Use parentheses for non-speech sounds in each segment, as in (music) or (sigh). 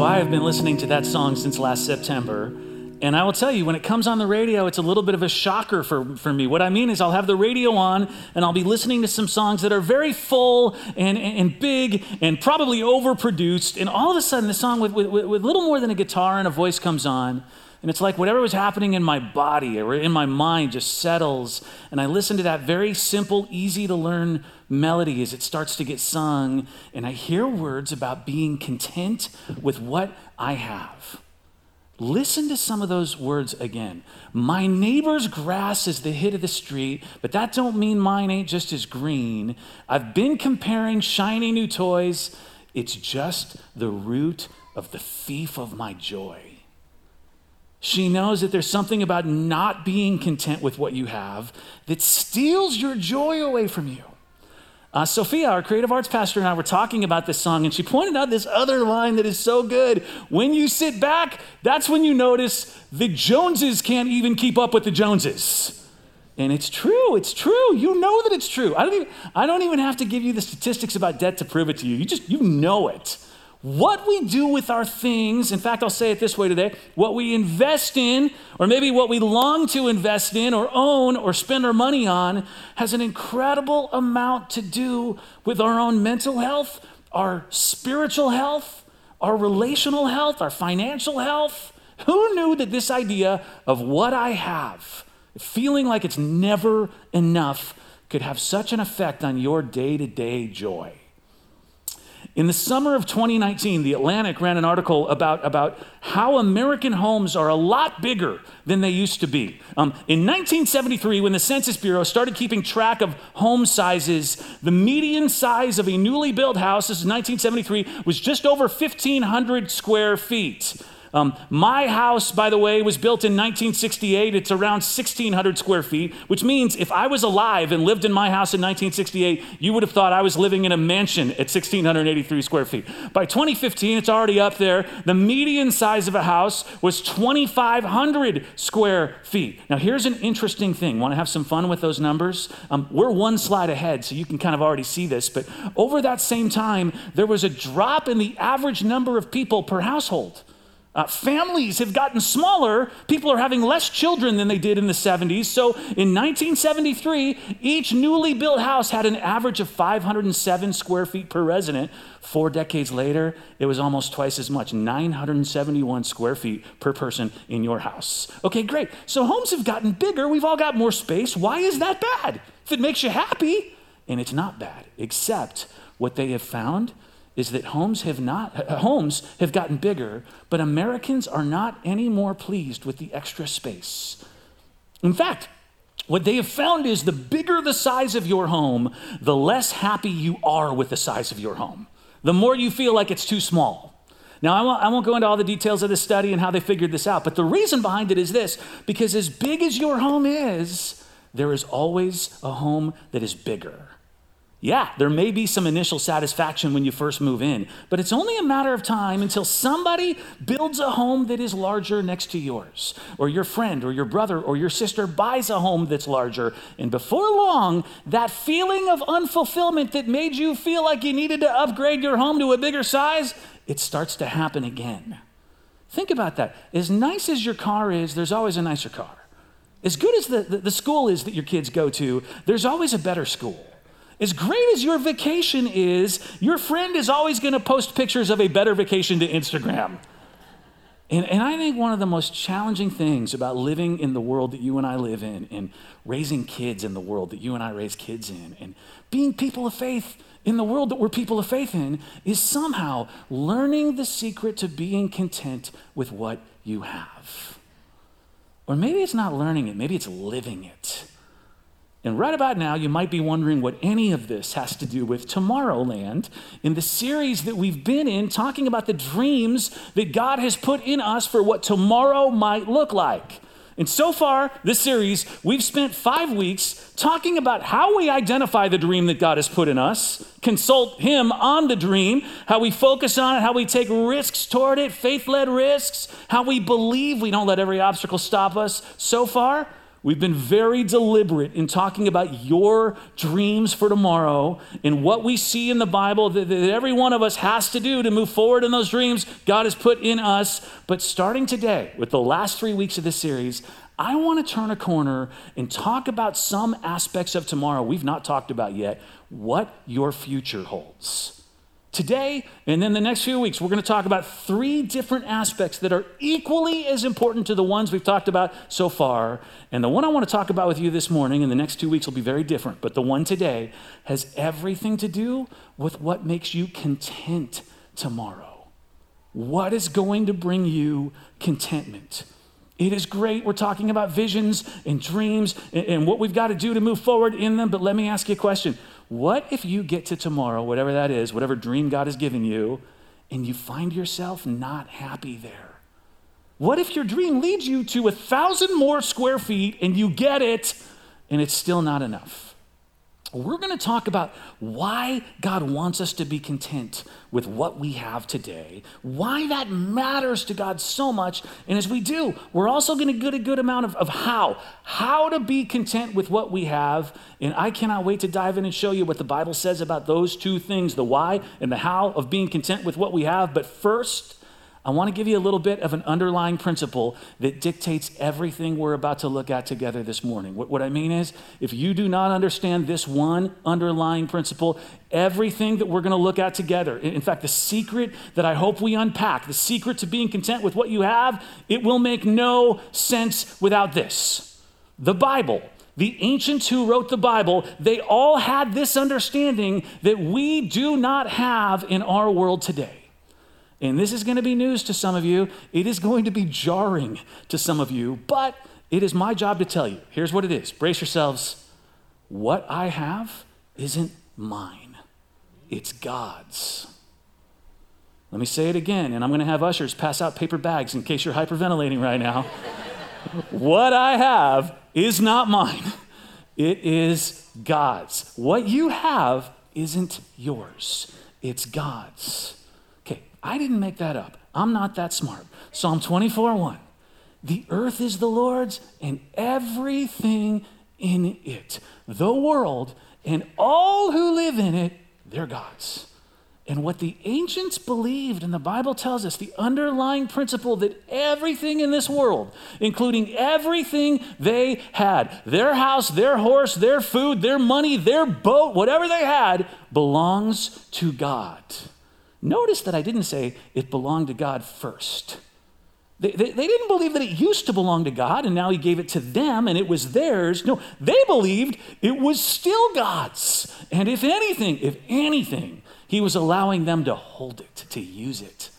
So I have been listening to that song since last September. And I will tell you, when it comes on the radio, it's a little bit of a shocker for, for me. What I mean is, I'll have the radio on and I'll be listening to some songs that are very full and, and big and probably overproduced. And all of a sudden, the song with, with, with little more than a guitar and a voice comes on. And it's like whatever was happening in my body or in my mind just settles. And I listen to that very simple, easy to learn melody as it starts to get sung. And I hear words about being content with what I have. Listen to some of those words again. My neighbor's grass is the hit of the street, but that don't mean mine ain't just as green. I've been comparing shiny new toys. It's just the root of the thief of my joy. She knows that there's something about not being content with what you have that steals your joy away from you. Uh, Sophia, our creative arts pastor, and I were talking about this song, and she pointed out this other line that is so good. When you sit back, that's when you notice the Joneses can't even keep up with the Joneses. And it's true, it's true. You know that it's true. I don't even, I don't even have to give you the statistics about debt to prove it to you. You just, you know it. What we do with our things, in fact, I'll say it this way today what we invest in, or maybe what we long to invest in, or own, or spend our money on, has an incredible amount to do with our own mental health, our spiritual health, our relational health, our financial health. Who knew that this idea of what I have, feeling like it's never enough, could have such an effect on your day to day joy? In the summer of 2019, The Atlantic ran an article about, about how American homes are a lot bigger than they used to be. Um, in 1973, when the Census Bureau started keeping track of home sizes, the median size of a newly built house, this is 1973, was just over 1,500 square feet. Um, my house, by the way, was built in 1968. It's around 1,600 square feet, which means if I was alive and lived in my house in 1968, you would have thought I was living in a mansion at 1,683 square feet. By 2015, it's already up there. The median size of a house was 2,500 square feet. Now, here's an interesting thing. Want to have some fun with those numbers? Um, we're one slide ahead, so you can kind of already see this. But over that same time, there was a drop in the average number of people per household. Uh, families have gotten smaller. People are having less children than they did in the 70s. So in 1973, each newly built house had an average of 507 square feet per resident. Four decades later, it was almost twice as much 971 square feet per person in your house. Okay, great. So homes have gotten bigger. We've all got more space. Why is that bad? If it makes you happy, and it's not bad, except what they have found is that homes have not homes have gotten bigger, but Americans are not any more pleased with the extra space. In fact, what they have found is the bigger the size of your home, the less happy you are with the size of your home. The more you feel like it's too small. Now, I won't, I won't go into all the details of this study and how they figured this out, but the reason behind it is this because as big as your home is, there is always a home that is bigger. Yeah, there may be some initial satisfaction when you first move in, but it's only a matter of time until somebody builds a home that is larger next to yours, or your friend, or your brother, or your sister buys a home that's larger. And before long, that feeling of unfulfillment that made you feel like you needed to upgrade your home to a bigger size, it starts to happen again. Think about that. As nice as your car is, there's always a nicer car. As good as the, the, the school is that your kids go to, there's always a better school. As great as your vacation is, your friend is always going to post pictures of a better vacation to Instagram. And, and I think one of the most challenging things about living in the world that you and I live in, and raising kids in the world that you and I raise kids in, and being people of faith in the world that we're people of faith in, is somehow learning the secret to being content with what you have. Or maybe it's not learning it, maybe it's living it. And right about now, you might be wondering what any of this has to do with Tomorrowland in the series that we've been in, talking about the dreams that God has put in us for what tomorrow might look like. And so far, this series, we've spent five weeks talking about how we identify the dream that God has put in us, consult Him on the dream, how we focus on it, how we take risks toward it, faith led risks, how we believe we don't let every obstacle stop us. So far, We've been very deliberate in talking about your dreams for tomorrow and what we see in the Bible that, that, every one of us has to do to move forward in those dreams God has put in us. But starting today, with the last three weeks of this series, I want to turn a corner and talk about some aspects of tomorrow we've not talked about yet, what your future holds. Today, and then the next few weeks, we're going to talk about three different aspects that are equally as important to the ones we've talked about so far. And the one I want to talk about with you this morning and the next two weeks will be very different. But the one today has everything to do with what makes you content tomorrow. What is going to bring you contentment? It is great. We're talking about visions and dreams and, and what we've got to do to move forward in them. But let me ask you a question what if you get to tomorrow, whatever that is, whatever dream God has given you, and you find yourself not happy there? What if your dream leads you to a thousand more square feet and you get it and it's still not enough? We're going to talk about why God wants us to be content with what we have today, why that matters to God so much. And as we do, we're also going to get a good amount of, of how, how to be content with what we have. And I cannot wait to dive in and show you what the Bible says about those two things the why and the how of being content with what we have. But first, I want to give you a little bit of an underlying principle that dictates everything we're about to look at together this morning. What, what, I mean is, if you do not understand this one underlying principle, everything that we're going to look at together, in fact, the secret that I hope we unpack, the secret to being content with what you have, it will make no sense without this. The Bible. The ancients who wrote the Bible, they all had this understanding that we do not have in our world today. And this is going to be news to some of you. It is going to be jarring to some of you, but it is my job to tell you. Here's what it is brace yourselves. What I have isn't mine, it's God's. Let me say it again, and I'm going to have ushers pass out paper bags in case you're hyperventilating right now. (laughs) what I have is not mine, it is God's. What you have isn't yours, it's God's. I didn't make that up. I'm not that smart. Psalm 24 1. The earth is the Lord's and everything in it. The world and all who live in it, they're God's. And what the ancients believed, and the Bible tells us, the underlying principle that everything in this world, including everything they had, their house, their horse, their food, their money, their boat, whatever they had, belongs to God. Notice that I didn't say it belonged to God first. They, they, they, didn't believe that it used to belong to God and now He gave it to them and it was theirs. No, they believed it was still God's. And if anything, if anything, He was allowing them to hold it, to use it.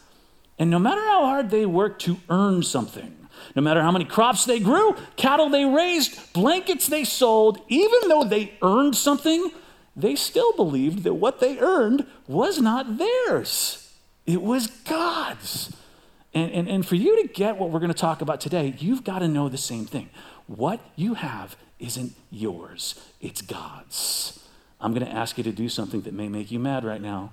And no matter how hard they worked to earn something, no matter how many crops they grew, cattle they raised, blankets they sold, even though they earned something, they still believed that what they earned was not theirs, it was God's. And, and, and for you to get what we're going to talk about today, you've got to know the same thing. What you have isn't yours, it's God's. I'm going to ask you to do something that may make you mad right now.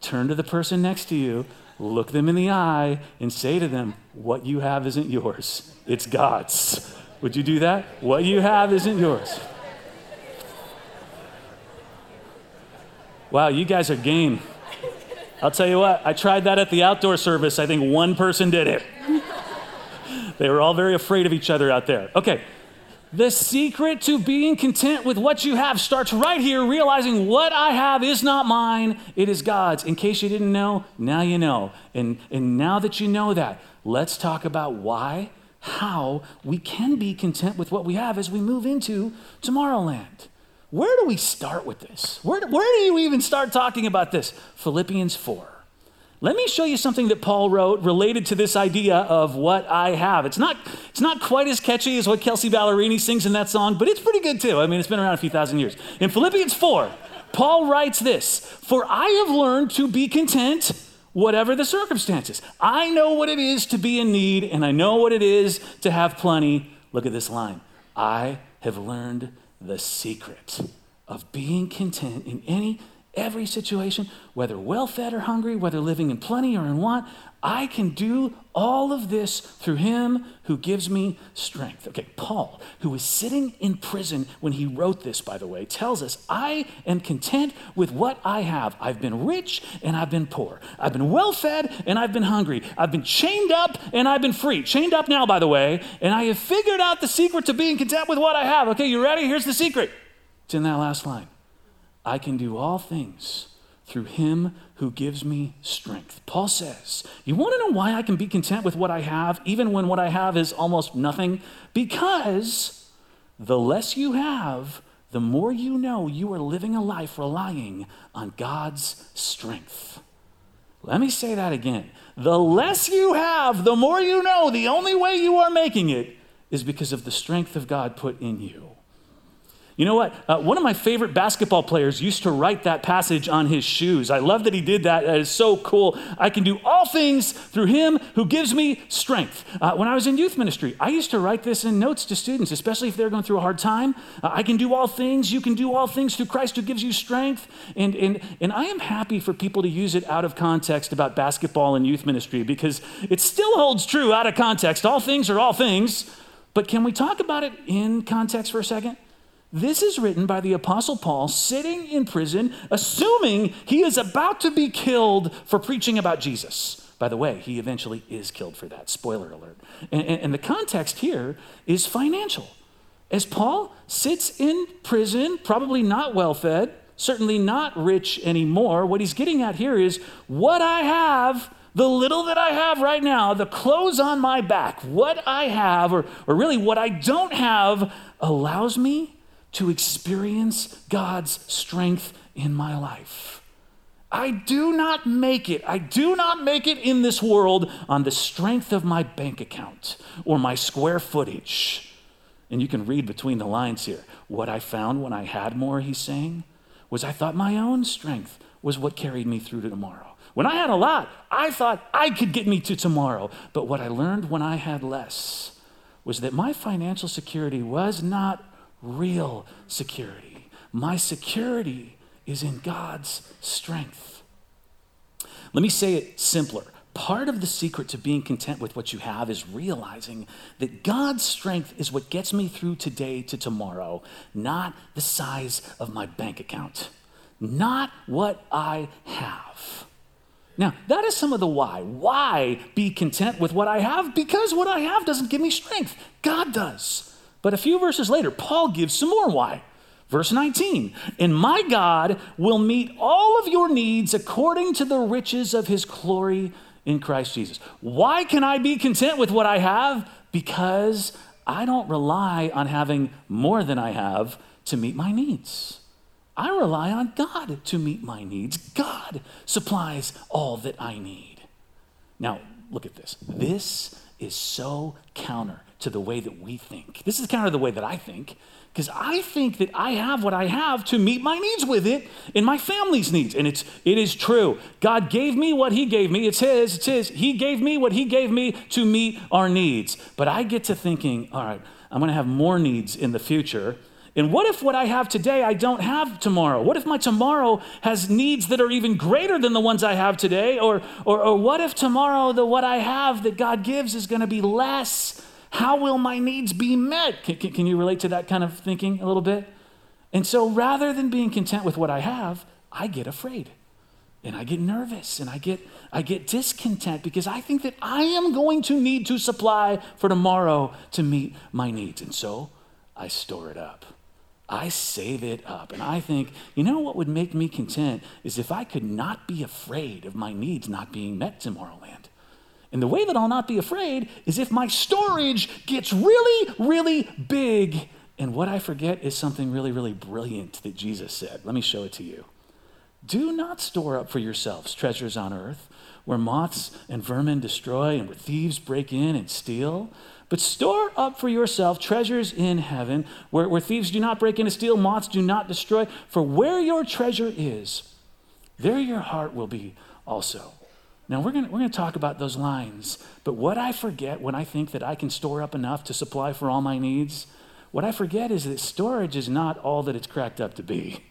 Turn to the person next to you, look them in the eye, and say to them, What you have isn't yours, it's God's. Would you do that? What you have isn't yours. Wow, you guys are game. I'll tell you what, I tried that at the outdoor service. I think one person did it. they were all very afraid of each other out there. Okay, the secret to being content with what you have starts right here, realizing what I have is not mine, it is God's. In case you didn't know, now you know. And, and now that you know that, let's talk about why, how we can be content with what we have as we move into Tomorrowland. Where do we start with this? Where, where do you even start talking about this? Philippians 4. Let me show you something that Paul wrote related to this idea of what I have. It's not, it's not quite as catchy as what Kelsea Ballerini sings in that song, but it's pretty good too. I mean, it's been around a few thousand years. In Philippians 4, Paul writes this For I have learned to be content whatever the circumstances. I know what it is to be in need, and I know what it is to have plenty. Look at this line I have learned the secret of being content in any every situation, whether well fed or hungry, whether living in plenty or in want. I can do all of this through him who gives me strength. Okay, Paul, who was sitting in prison when he wrote this, by the way, tells us, I am content with what I have. I've been rich and I've been poor. I've been well fed and I've been hungry. I've been chained up and I've been free. Chained up now, by the way, and I have figured out the secret to being content with what I have. Okay, you ready? Here's the secret. It's in that last line. I can do all things through him who gives me strength. Paul says, You want to know why I can be content with what I have, even when what I have is almost nothing? Because the less you have, the more you know you are living a life relying on God's strength. Let me say that again. The less you have, the more you know the only way you are making it is because of the strength of God put in you. You know what? Uh, one of my favorite basketball players used to write that passage on his shoes. I love that he did that. That is so cool. I can do all things through him who gives me strength. Uh, when I was in youth ministry, I used to write this in notes to students, especially if they're going through a hard time. Uh, I can do all things. You can do all things through Christ who gives you strength. And, and, and I am happy for people to use it out of context about basketball and youth ministry because it still holds true out of context. All things are all things. But can we talk about it in context for a second? This is written by the Apostle Paul sitting in prison, assuming he is about to be killed for preaching about Jesus. By the way, he eventually is killed for that. Spoiler alert. And, and, and the context here is financial. As Paul sits in prison, probably not well fed, certainly not rich anymore, what he's getting at here is what I have the little that I have right now, the clothes on my back, what I have, or, or really what I don't have, allows me to experience God's strength in my life. I do not make it. I do not make it in this world on the strength of my bank account or my square footage. And you can read between the lines here. What I found when I had more, he's saying, was I thought my own strength was what carried me through to tomorrow. When I had a lot, I thought I could get me to tomorrow. But what I learned when I had less was that my financial security was not real security. My security is in God's strength. Let me say it simpler. Part of the secret to being content with what you have is realizing that God's strength is what gets me through today to tomorrow, not the size of my bank account, not what I have. Now, that is some of the why. Why be content with what I have? Because what I have doesn't give me strength. God does. But a few verses later, Paul gives some more why. Verse 19, and my God will meet all of your needs according to the riches of his glory in Christ Jesus. Why can I be content with what I have? Because I don't rely on having more than I have to meet my needs. I rely on God to meet my needs. God supplies all that I need. Now, look at this. This is so counter to the way that we think. This is kind of the way that I think, because I think that I have what I have to meet my needs with it and my family's needs. And it's it is true. God gave me what he gave me. It's his, it's his. He gave me what he gave me to meet our needs. But I get to thinking, all right, I'm gonna have more needs in the future. And what if what I have today I don't have tomorrow? What if my tomorrow has needs that are even greater than the ones I have today? Or, or, or what if tomorrow the what I have that God gives is going to be less how will my needs be met? Can, can, can you relate to that kind of thinking a little bit? And so rather than being content with what I have, I get afraid and I get nervous and I get I get discontent because I think that I am going to need to supply for tomorrow to meet my needs. And so I store it up. I save it up. And I think, you know what would make me content is if I could not be afraid of my needs not being met Tomorrowland. And the way that I'll not be afraid is if my storage gets really, really big. And what I forget is something really, really brilliant that Jesus said. Let me show it to you. Do not store up for yourselves treasures on earth where moths and vermin destroy and where thieves break in and steal. But store up for yourself treasures in heaven where, where thieves do not break in and steal, moths do not destroy. For where your treasure is, there your heart will be also. Now, we're going we're going to talk about those lines, but what I forget when I think that I can store up enough to supply for all my needs, what I forget is that storage is not all that it's cracked up to be.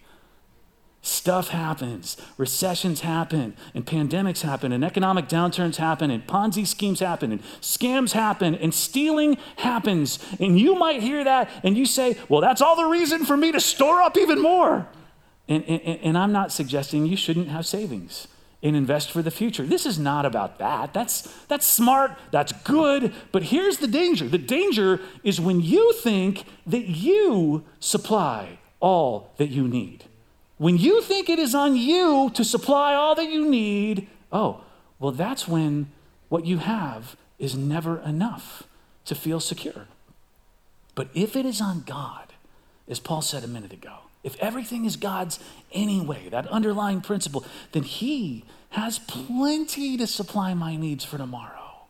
stuff happens, recessions happen, and pandemics happen, and economic downturns happen, and Ponzi schemes happen, and scams happen, and stealing happens. And you might hear that and you say, Well, that's all the reason for me to store up even more. And, and, and I'm not suggesting you shouldn't have savings and invest for the future. This is not about that. That's, that's smart, that's good, but here's the danger. The danger is when you think that you supply all that you need. When you think it is on you to supply all that you need, oh, well, that's when what you have is never enough to feel secure. But if it is on God, as Paul said a minute ago, if everything is God's anyway, that underlying principle, then He has plenty to supply my needs for tomorrow.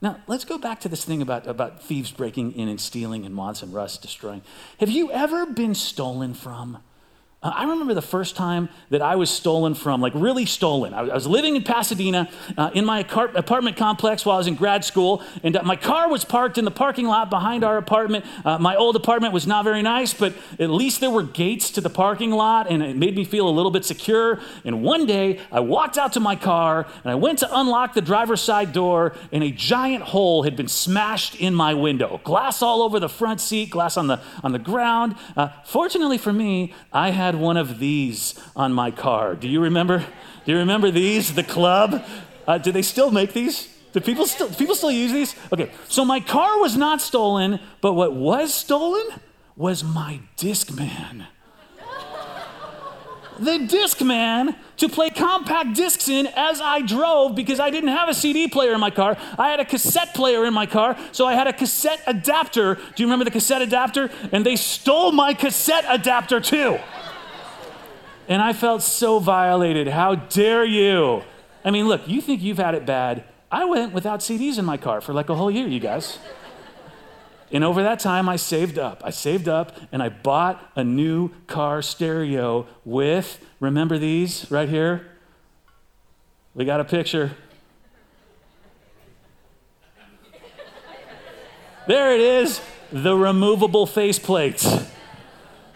Now, let's go back to this thing about, about thieves breaking in and stealing and moths and rust destroying. Have you ever been stolen from? Uh, I remember the first time that I was stolen from, like really stolen. I, was living in Pasadena uh, in my apartment complex while I was in grad school, and uh, my car was parked in the parking lot behind our apartment. Uh, my old apartment was not very nice, but at least there were gates to the parking lot, and it made me feel a little bit secure. And one day, I walked out to my car, and I went to unlock the driver's side door, and a giant hole had been smashed in my window. Glass all over the front seat, glass on the, on the ground. Uh, fortunately for me, I had had one of these on my car. Do you remember? Do you remember these? The club? Uh, do they still make these? Do people still people still use these? Okay, so my car was not stolen, but what was stolen was my Discman the Discman to play compact discs in as I drove because I didn't have a CD player in my car. I had a cassette player in my car, so I had a cassette adapter. Do you remember the cassette adapter? And they stole my cassette adapter too. And I felt so violated. How dare you? I mean, look, you think you've had it bad. I went without CDs in my car for like a whole year, you guys. And over that time, I saved up. I saved up and I bought a new car stereo with, remember these right here? We got a picture. There it is, the removable faceplates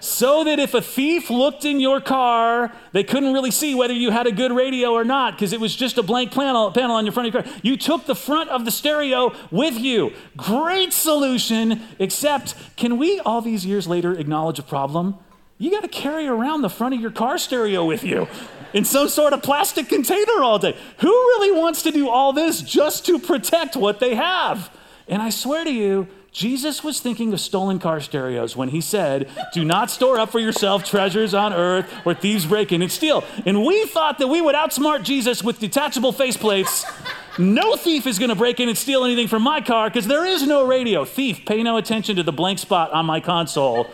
so that if a thief looked in your car, they couldn't really see whether you had a good radio or not because it was just a blank panel, panel on your front of your car. You took the front of the stereo with you. Great solution, except can we, all these years later, acknowledge a problem? You got to carry around the front of your car stereo with you in some sort of plastic container all day. Who really wants to do all this just to protect what they have? And I swear to you, Jesus was thinking of stolen car stereos when he said, Do not store up for yourself treasures on earth where thieves break in and steal. And we thought that we would outsmart Jesus with detachable faceplates. No thief is going to break in and steal anything from my car because there is no radio. Thief, pay no attention to the blank spot on my console.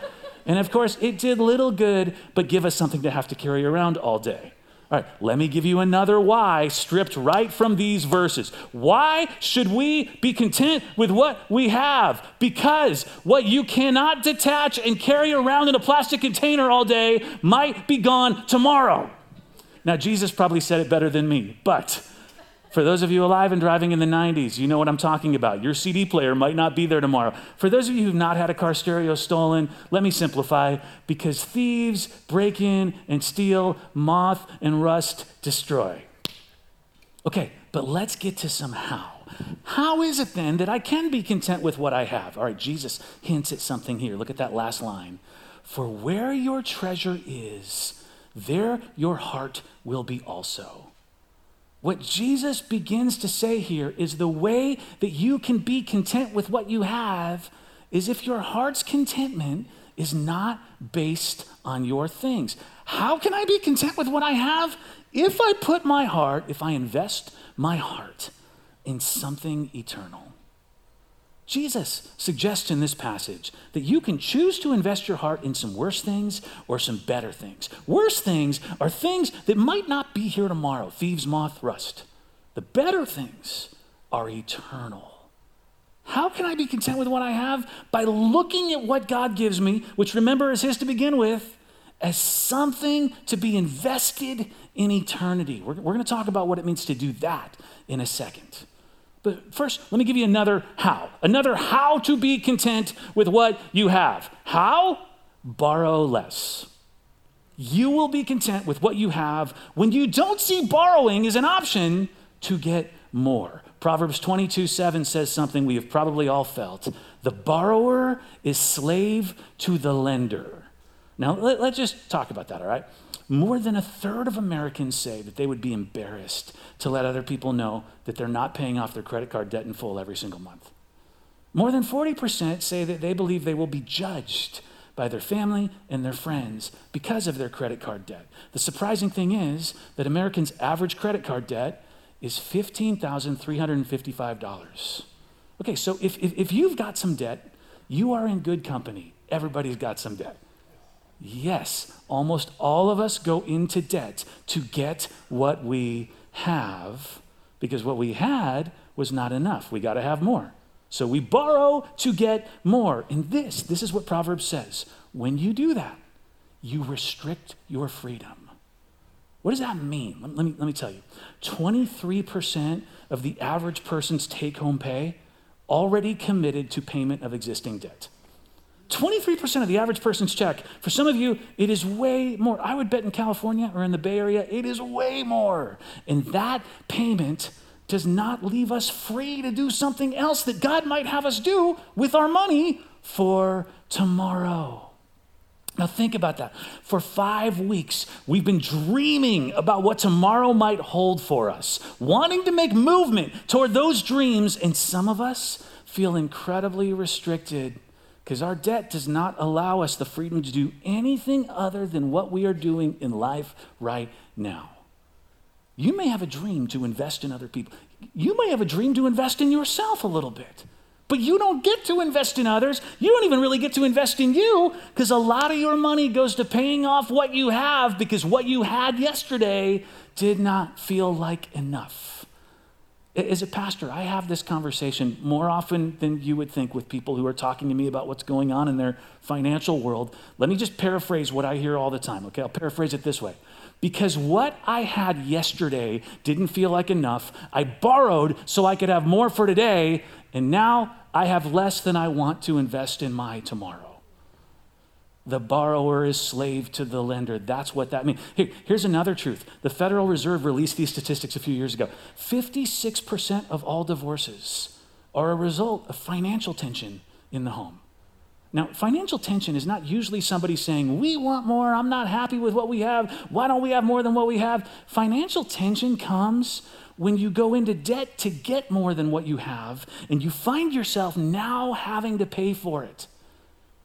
And of course, it did little good but give us something to have to carry around all day. All right, let me give you another why stripped right from these verses. Why should we be content with what we have? Because what you cannot detach and carry around in a plastic container all day might be gone tomorrow. Now, Jesus probably said it better than me, but for those of you alive and driving in the 90s, you know what I'm talking about. Your CD player might not be there tomorrow. For those of you who've not had a car stereo stolen, let me simplify because thieves break in and steal, moth and rust destroy. Okay, but let's get to some how. How is it then that I can be content with what I have? All right, Jesus hints at something here. Look at that last line. For where your treasure is, there your heart will be also. What Jesus begins to say here is the way that you can be content with what you have is if your heart's contentment is not based on your things. How can I be content with what I have? If I put my heart, if I invest my heart in something eternal. Jesus suggests in this passage that you can choose to invest your heart in some worse things or some better things. Worse things are things that might not be here tomorrow thieves, moth, rust. The better things are eternal. How can I be content with what I have? By looking at what God gives me, which remember is His to begin with, as something to be invested in eternity. We're, we're going to talk about what it means to do that in a second. But first, let me give you another how. Another how to be content with what you have. How? Borrow less. You will be content with what you have when you don't see borrowing as an option to get more. Proverbs 22 7 says something we have probably all felt. The borrower is slave to the lender. Now, let, us just talk about that, all right? More than a third of Americans say that they would be embarrassed to let other people know that they're not paying off their credit card debt in full every single month. More than 40% say that they believe they will be judged by their family and their friends because of their credit card debt. The surprising thing is that Americans' average credit card debt is $15,355. Okay, so if, if, if you've got some debt, you are in good company. Everybody's got some debt. Yes, almost all of us go into debt to get what we have because what we had was not enough. We got to have more. So we borrow to get more. And this, this is what Proverbs says. When you do that, you restrict your freedom. What does that mean? Let, me, let me tell you. 23% of the average person's take home pay already committed to payment of existing debt. 23% of the average person's check. For some of you, it is way more. I would bet in California or in the Bay Area, it is way more. And that payment does not leave us free to do something else that God might have us do with our money for tomorrow. Now, think about that. For five weeks, we've been dreaming about what tomorrow might hold for us, wanting to make movement toward those dreams, and some of us feel incredibly restricted because our debt does not allow us the freedom to do anything other than what we are doing in life right now. You may have a dream to invest in other people. You may have a dream to invest in yourself a little bit. But you don't get to invest in others. You don't even really get to invest in you because a lot of your money goes to paying off what you have because what you had yesterday did not feel like enough. As a pastor, I have this conversation more often than you would think with people who are talking to me about what's going on in their financial world. Let me just paraphrase what I hear all the time, okay? I'll paraphrase it this way. Because what I had yesterday didn't feel like enough, I borrowed so I could have more for today, and now I have less than I want to invest in my tomorrow. The borrower is slave to the lender. That's what that means. Here, here's another truth. The Federal Reserve released these statistics a few years ago. 56% of all divorces are a result of financial tension in the home. Now, financial tension is not usually somebody saying, We want more, I'm not happy with what we have, why don't we have more than what we have? Financial tension comes when you go into debt to get more than what you have and you find yourself now having to pay for it.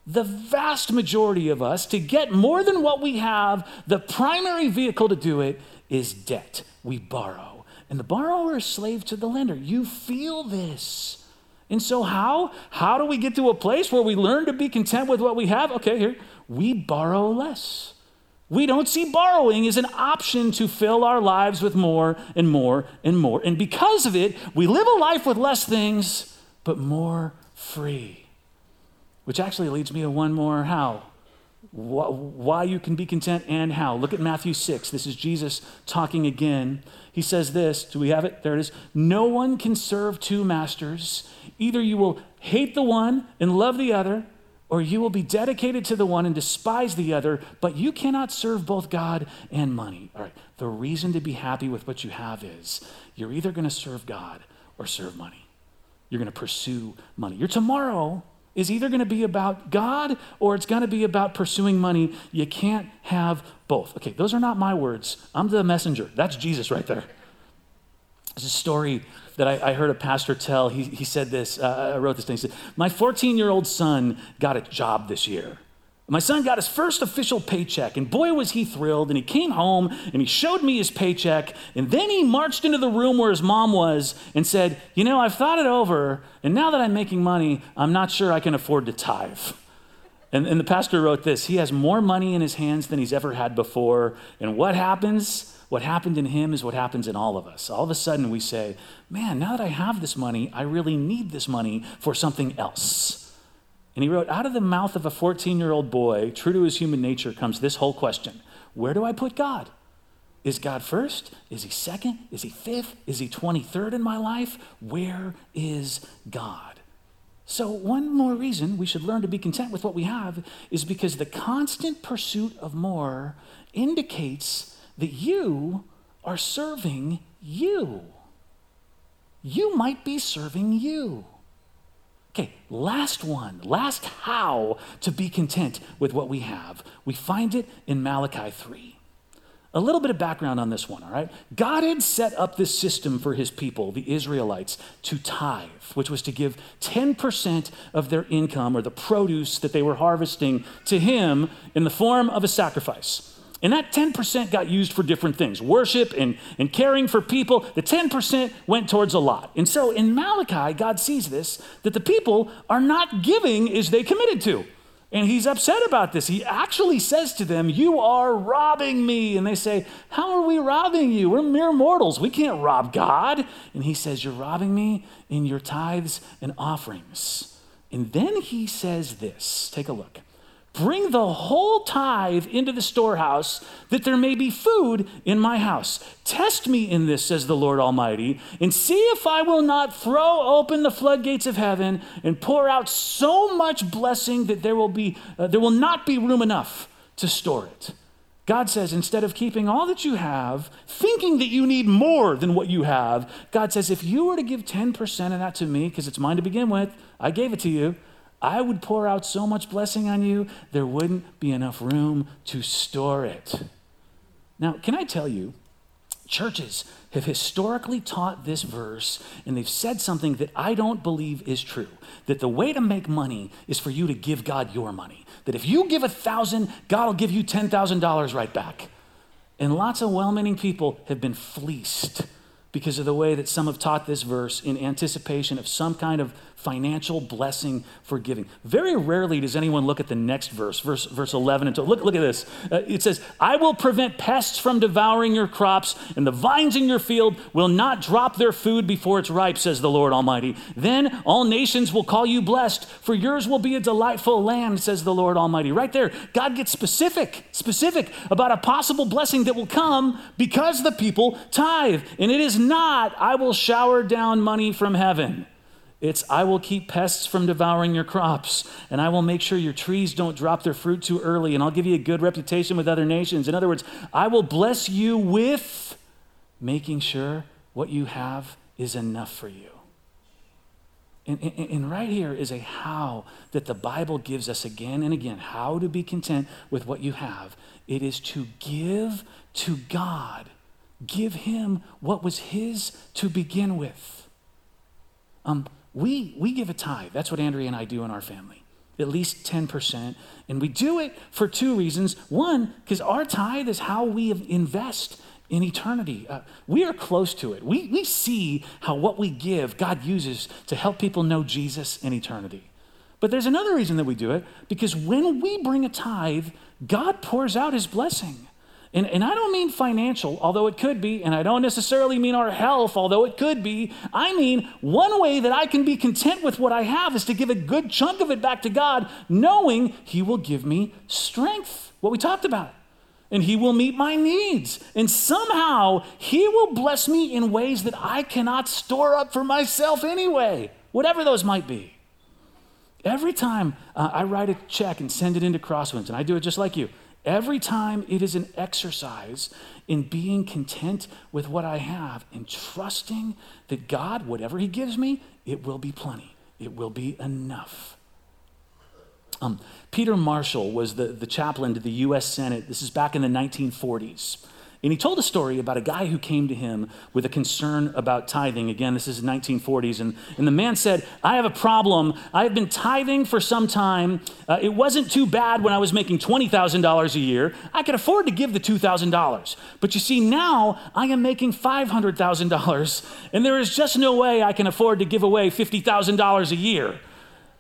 The vast majority of us, to get more than what we have, the primary vehicle to do it is debt. We borrow. And the borrower is slave to the lender. You feel this. And so, how? How do we get to a place where we learn to be content with what we have? Okay, here, we borrow less. We don't see borrowing as an option to fill our lives with more and more and more. And because of it, we live a life with less things, but more free. Which actually leads me to one more how. Why you can be content and how. Look at Matthew 6. This is Jesus talking again. He says this. Do we have it? There it is. No one can serve two masters. Either you will hate the one and love the other or you will be dedicated to the one and despise the other, but you cannot serve both God and money. All right, the reason to be happy with what you have is you're either going to serve God or serve money. You're going to pursue money. Your tomorrow is either going to be about God or it's going to be about pursuing money. You can't have both. Okay, those are not my words. I'm the messenger. That's Jesus right there. There's a story that I, I, heard a pastor tell. He, he said this, uh, I wrote this thing. He said, My 14 year old son got a job this year. My son got his first official paycheck, and boy, was he thrilled. And he came home and he showed me his paycheck. And then he marched into the room where his mom was and said, You know, I've thought it over, and now that I'm making money, I'm not sure I can afford to tithe. And, and the pastor wrote this He has more money in his hands than he's ever had before. And what happens? What happened in him is what happens in all of us. All of a sudden, we say, Man, now that I have this money, I really need this money for something else. And he wrote, Out of the mouth of a 14 year old boy, true to his human nature, comes this whole question Where do I put God? Is God first? Is he second? Is he fifth? Is he 23rd in my life? Where is God? So, one more reason we should learn to be content with what we have is because the constant pursuit of more indicates that you are serving you. You might be serving you. Okay, last one, last how to be content with what we have. We find it in Malachi 3. A little bit of background on this one, all right? God had set up this system for his people, the Israelites, to tithe, which was to give 10% of their income or the produce that they were harvesting to him in the form of a sacrifice. And that 10% got used for different things worship and, and caring for people. The 10% went towards a lot. And so in Malachi, God sees this that the people are not giving as they committed to. And he's upset about this. He actually says to them, You are robbing me. And they say, How are we robbing you? We're mere mortals. We can't rob God. And he says, You're robbing me in your tithes and offerings. And then he says this take a look. Bring the whole tithe into the storehouse, that there may be food in my house. Test me in this, says the Lord Almighty, and see if I will not throw open the floodgates of heaven and pour out so much blessing that there will, be, uh, there will not be room enough to store it. God says, instead of keeping all that you have, thinking that you need more than what you have, God says, if you were to give 10% of that to me, because it's mine to begin with, I gave it to you. I would pour out so much blessing on you, there wouldn't be enough room to store it. Now, can I tell you, churches have historically taught this verse, and they've said something that I don't believe is true that the way to make money is for you to give God your money. That if you give a thousand, God will give you $10,000 right back. And lots of well meaning people have been fleeced because of the way that some have taught this verse in anticipation of some kind of financial blessing for giving. Very rarely does anyone look at the next verse, verse, verse 11 and 12. Look, look at this. Uh, it says, I will prevent pests from devouring your crops, and the vines in your field will not drop their food before it's ripe, says the Lord Almighty. Then all nations will call you blessed, for yours will be a delightful land, says the Lord Almighty. Right there, God gets specific, specific about a possible blessing that will come because the people tithe. And it is not, I will shower down money from heaven. It's, I will keep pests from devouring your crops, and I will make sure your trees don't drop their fruit too early, and I'll give you a good reputation with other nations. In other words, I will bless you with making sure what you have is enough for you. And, and, and, right here is a how that the Bible gives us again and again how to be content with what you have. It is to give to God, give Him what was His to begin with. Um, we, we give a tithe. That's what Andrea and I do in our family, at least 10%. And we do it for two reasons. One, because our tithe is how we invest in eternity. Uh, we are close to it. We, we see how what we give, God uses to help people know Jesus in eternity. But there's another reason that we do it because when we bring a tithe, God pours out his blessing. And, and I don't mean financial, although it could be, and I don't necessarily mean our health, although it could be. I mean, one way that I can be content with what I have is to give a good chunk of it back to God, knowing He will give me strength, what we talked about. And He will meet my needs. And somehow He will bless me in ways that I cannot store up for myself anyway, whatever those might be. Every time uh, I write a check and send it into Crosswinds, and I do it just like you, Every time it is an exercise in being content with what I have and trusting that God, whatever He gives me, it will be plenty. It will be enough. Um, Peter Marshall was the, the chaplain to the U.S. Senate. This is back in the 1940s. And he told a story about a guy who came to him with a concern about tithing. Again, this is 1940s. And, and the man said, I have a problem. I have been tithing for some time. Uh, it wasn't too bad when I was making $20,000 a year. I could afford to give the $2,000. But you see, now I am making $500,000, and there is just no way I can afford to give away $50,000 a year.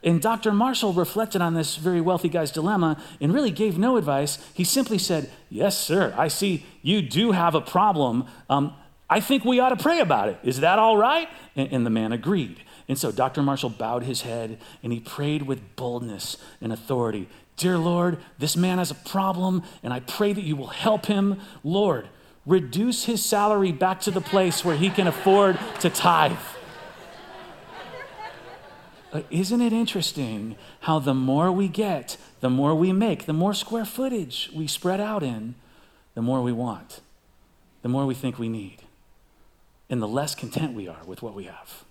And Dr. Marshall reflected on this very wealthy guy's dilemma and really gave no advice. He simply said, Yes, sir, I see you do have a problem. Um, I think we ought to pray about it. Is that all right? And, and the man agreed. And so Dr. Marshall bowed his head and he prayed with boldness and authority Dear Lord, this man has a problem, and I pray that you will help him. Lord, reduce his salary back to the place where he can afford to tithe. Uh, isn't it interesting how the more we get, the more we make, the more square footage we spread out in, the more we want, the more we think we need, and the less content we are with what we have?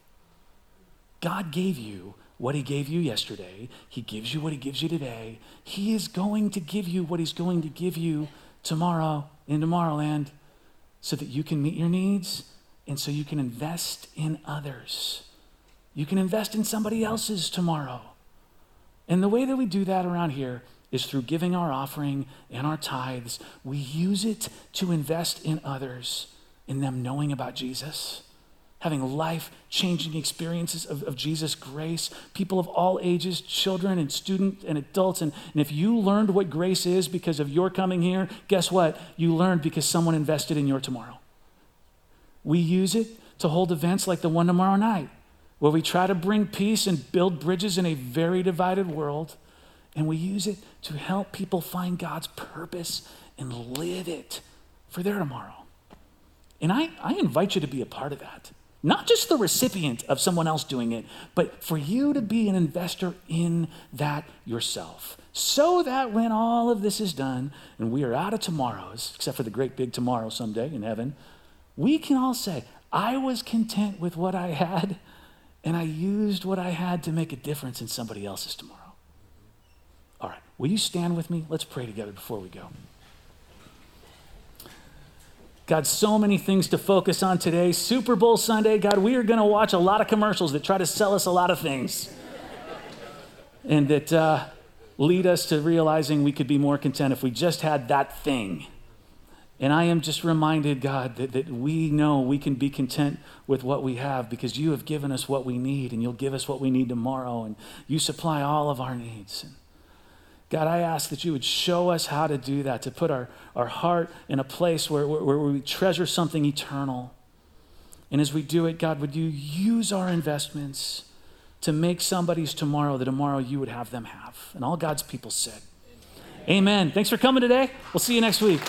God gave you what He gave you yesterday. He gives you what He gives you today. He is going to give you what He's going to give you tomorrow in Tomorrowland so that you can meet your needs and so you can invest in others. You can invest in somebody else's tomorrow. And the way that we do that around here is through giving our offering and our tithes. We use it to invest in others, in them knowing about Jesus, having life changing experiences of, of Jesus' grace, people of all ages, children and students and adults. And, and if you learned what grace is because of your coming here, guess what? You learned because someone invested in your tomorrow. We use it to hold events like the one tomorrow night where we try to bring peace and build bridges in a very divided world. And we use it to help people find God's purpose and live it for their tomorrow. And I, I invite you to be a part of that. Not just the recipient of someone else doing it, but for you to be an investor in that yourself. So that when all of this is done and we are out of tomorrows, except for the great big tomorrow someday in heaven, we can all say, I was content with what I had and I used what I had to make a difference in somebody else's tomorrow. All right, will you stand with me? Let's pray together before we go. God, so many things to focus on today. Super Bowl Sunday, God, we are going to watch a lot of commercials that try to sell us a lot of things and that uh, lead us to realizing we could be more content if we just had that thing. And I am just reminded, God, that, that we know we can be content with what we have because you have given us what we need and you'll give us what we need tomorrow and you supply all of our needs. And God, I ask that you would show us how to do that, to put our, our heart in a place where, where, where we treasure something eternal. And as we do it, God, would you use our investments to make somebody's tomorrow the tomorrow you would have them have? And all God's people said, Amen. Amen. Thanks for coming today. We'll see you next week.